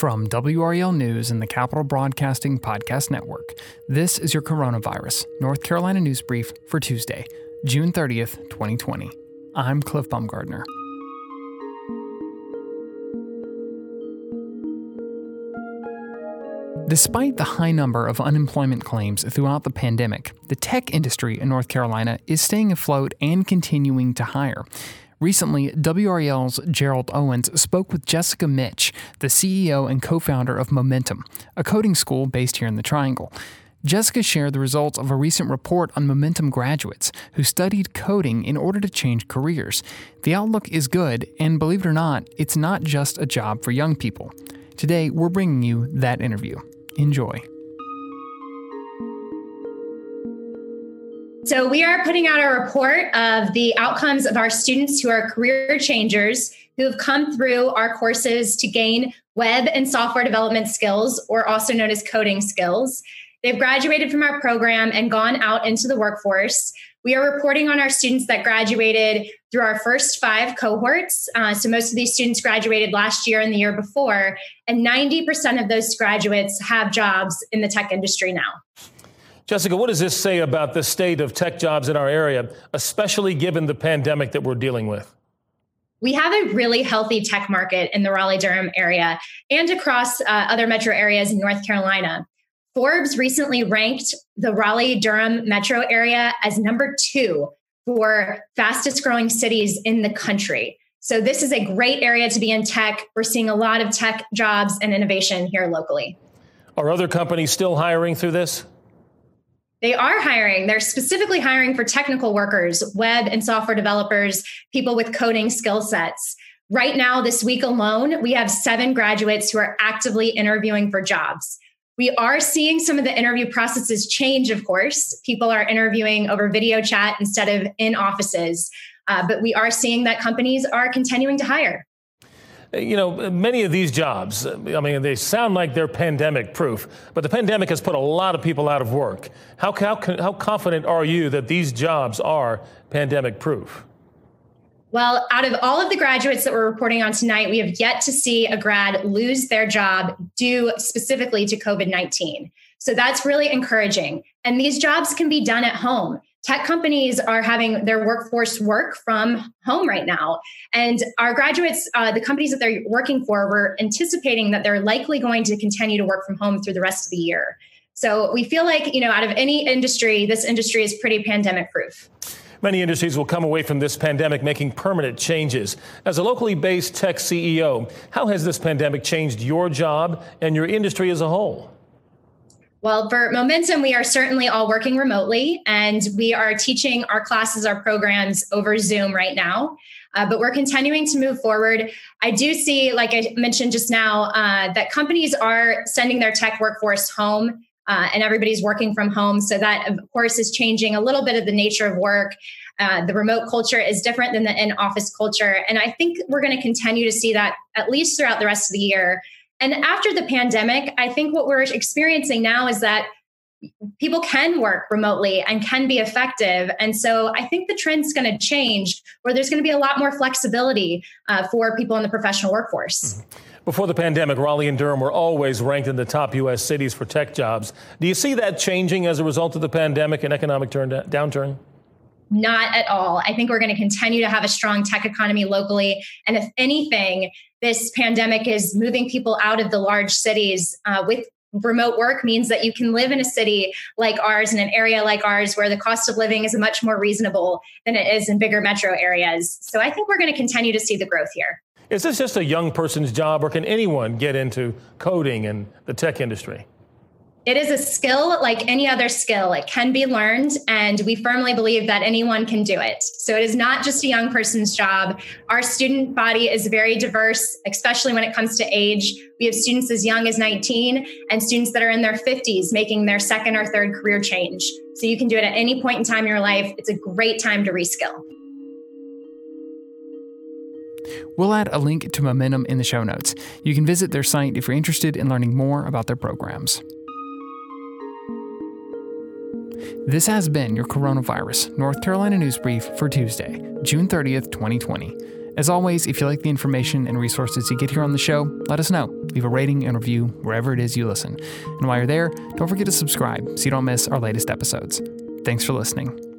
From WRAL News and the Capital Broadcasting Podcast Network, this is your Coronavirus North Carolina News Brief for Tuesday, June 30th, 2020. I'm Cliff Baumgardner. Despite the high number of unemployment claims throughout the pandemic, the tech industry in North Carolina is staying afloat and continuing to hire. Recently, WRAL's Gerald Owens spoke with Jessica Mitsch, the CEO and co founder of Momentum, a coding school based here in the Triangle. Jessica shared the results of a recent report on Momentum graduates who studied coding in order to change careers. The outlook is good, and believe it or not, it's not just a job for young people. Today, we're bringing you that interview. Enjoy. So, we are putting out a report of the outcomes of our students who are career changers who have come through our courses to gain web and software development skills, or also known as coding skills. They've graduated from our program and gone out into the workforce. We are reporting on our students that graduated through our first five cohorts. Uh, so, most of these students graduated last year and the year before, and 90% of those graduates have jobs in the tech industry now. Jessica, what does this say about the state of tech jobs in our area, especially given the pandemic that we're dealing with? We have a really healthy tech market in the Raleigh Durham area and across uh, other metro areas in North Carolina. Forbes recently ranked the Raleigh Durham metro area as number two for fastest growing cities in the country. So, this is a great area to be in tech. We're seeing a lot of tech jobs and innovation here locally. Are other companies still hiring through this? They are hiring. They're specifically hiring for technical workers, web and software developers, people with coding skill sets. Right now, this week alone, we have seven graduates who are actively interviewing for jobs. We are seeing some of the interview processes change, of course. People are interviewing over video chat instead of in offices, uh, but we are seeing that companies are continuing to hire. You know, many of these jobs, I mean, they sound like they're pandemic proof, but the pandemic has put a lot of people out of work. How, how, how confident are you that these jobs are pandemic proof? Well, out of all of the graduates that we're reporting on tonight, we have yet to see a grad lose their job due specifically to COVID 19. So that's really encouraging. And these jobs can be done at home tech companies are having their workforce work from home right now. And our graduates, uh, the companies that they're working for, we're anticipating that they're likely going to continue to work from home through the rest of the year. So we feel like, you know, out of any industry, this industry is pretty pandemic proof. Many industries will come away from this pandemic making permanent changes. As a locally based tech CEO, how has this pandemic changed your job and your industry as a whole? Well, for Momentum, we are certainly all working remotely and we are teaching our classes, our programs over Zoom right now. Uh, but we're continuing to move forward. I do see, like I mentioned just now, uh, that companies are sending their tech workforce home uh, and everybody's working from home. So that, of course, is changing a little bit of the nature of work. Uh, the remote culture is different than the in office culture. And I think we're going to continue to see that at least throughout the rest of the year. And after the pandemic, I think what we're experiencing now is that people can work remotely and can be effective. And so I think the trend's going to change where there's going to be a lot more flexibility uh, for people in the professional workforce. Mm-hmm. Before the pandemic, Raleigh and Durham were always ranked in the top U.S. cities for tech jobs. Do you see that changing as a result of the pandemic and economic turn, downturn? Not at all. I think we're going to continue to have a strong tech economy locally. And if anything, this pandemic is moving people out of the large cities uh, with remote work means that you can live in a city like ours in an area like ours where the cost of living is much more reasonable than it is in bigger metro areas so i think we're going to continue to see the growth here is this just a young person's job or can anyone get into coding and the tech industry it is a skill like any other skill. It can be learned, and we firmly believe that anyone can do it. So it is not just a young person's job. Our student body is very diverse, especially when it comes to age. We have students as young as 19 and students that are in their 50s making their second or third career change. So you can do it at any point in time in your life. It's a great time to reskill. We'll add a link to Momentum in the show notes. You can visit their site if you're interested in learning more about their programs. This has been your Coronavirus North Carolina News Brief for Tuesday, June 30th, 2020. As always, if you like the information and resources you get here on the show, let us know. leave a rating and review wherever it is you listen. And while you're there, don't forget to subscribe so you don't miss our latest episodes. Thanks for listening.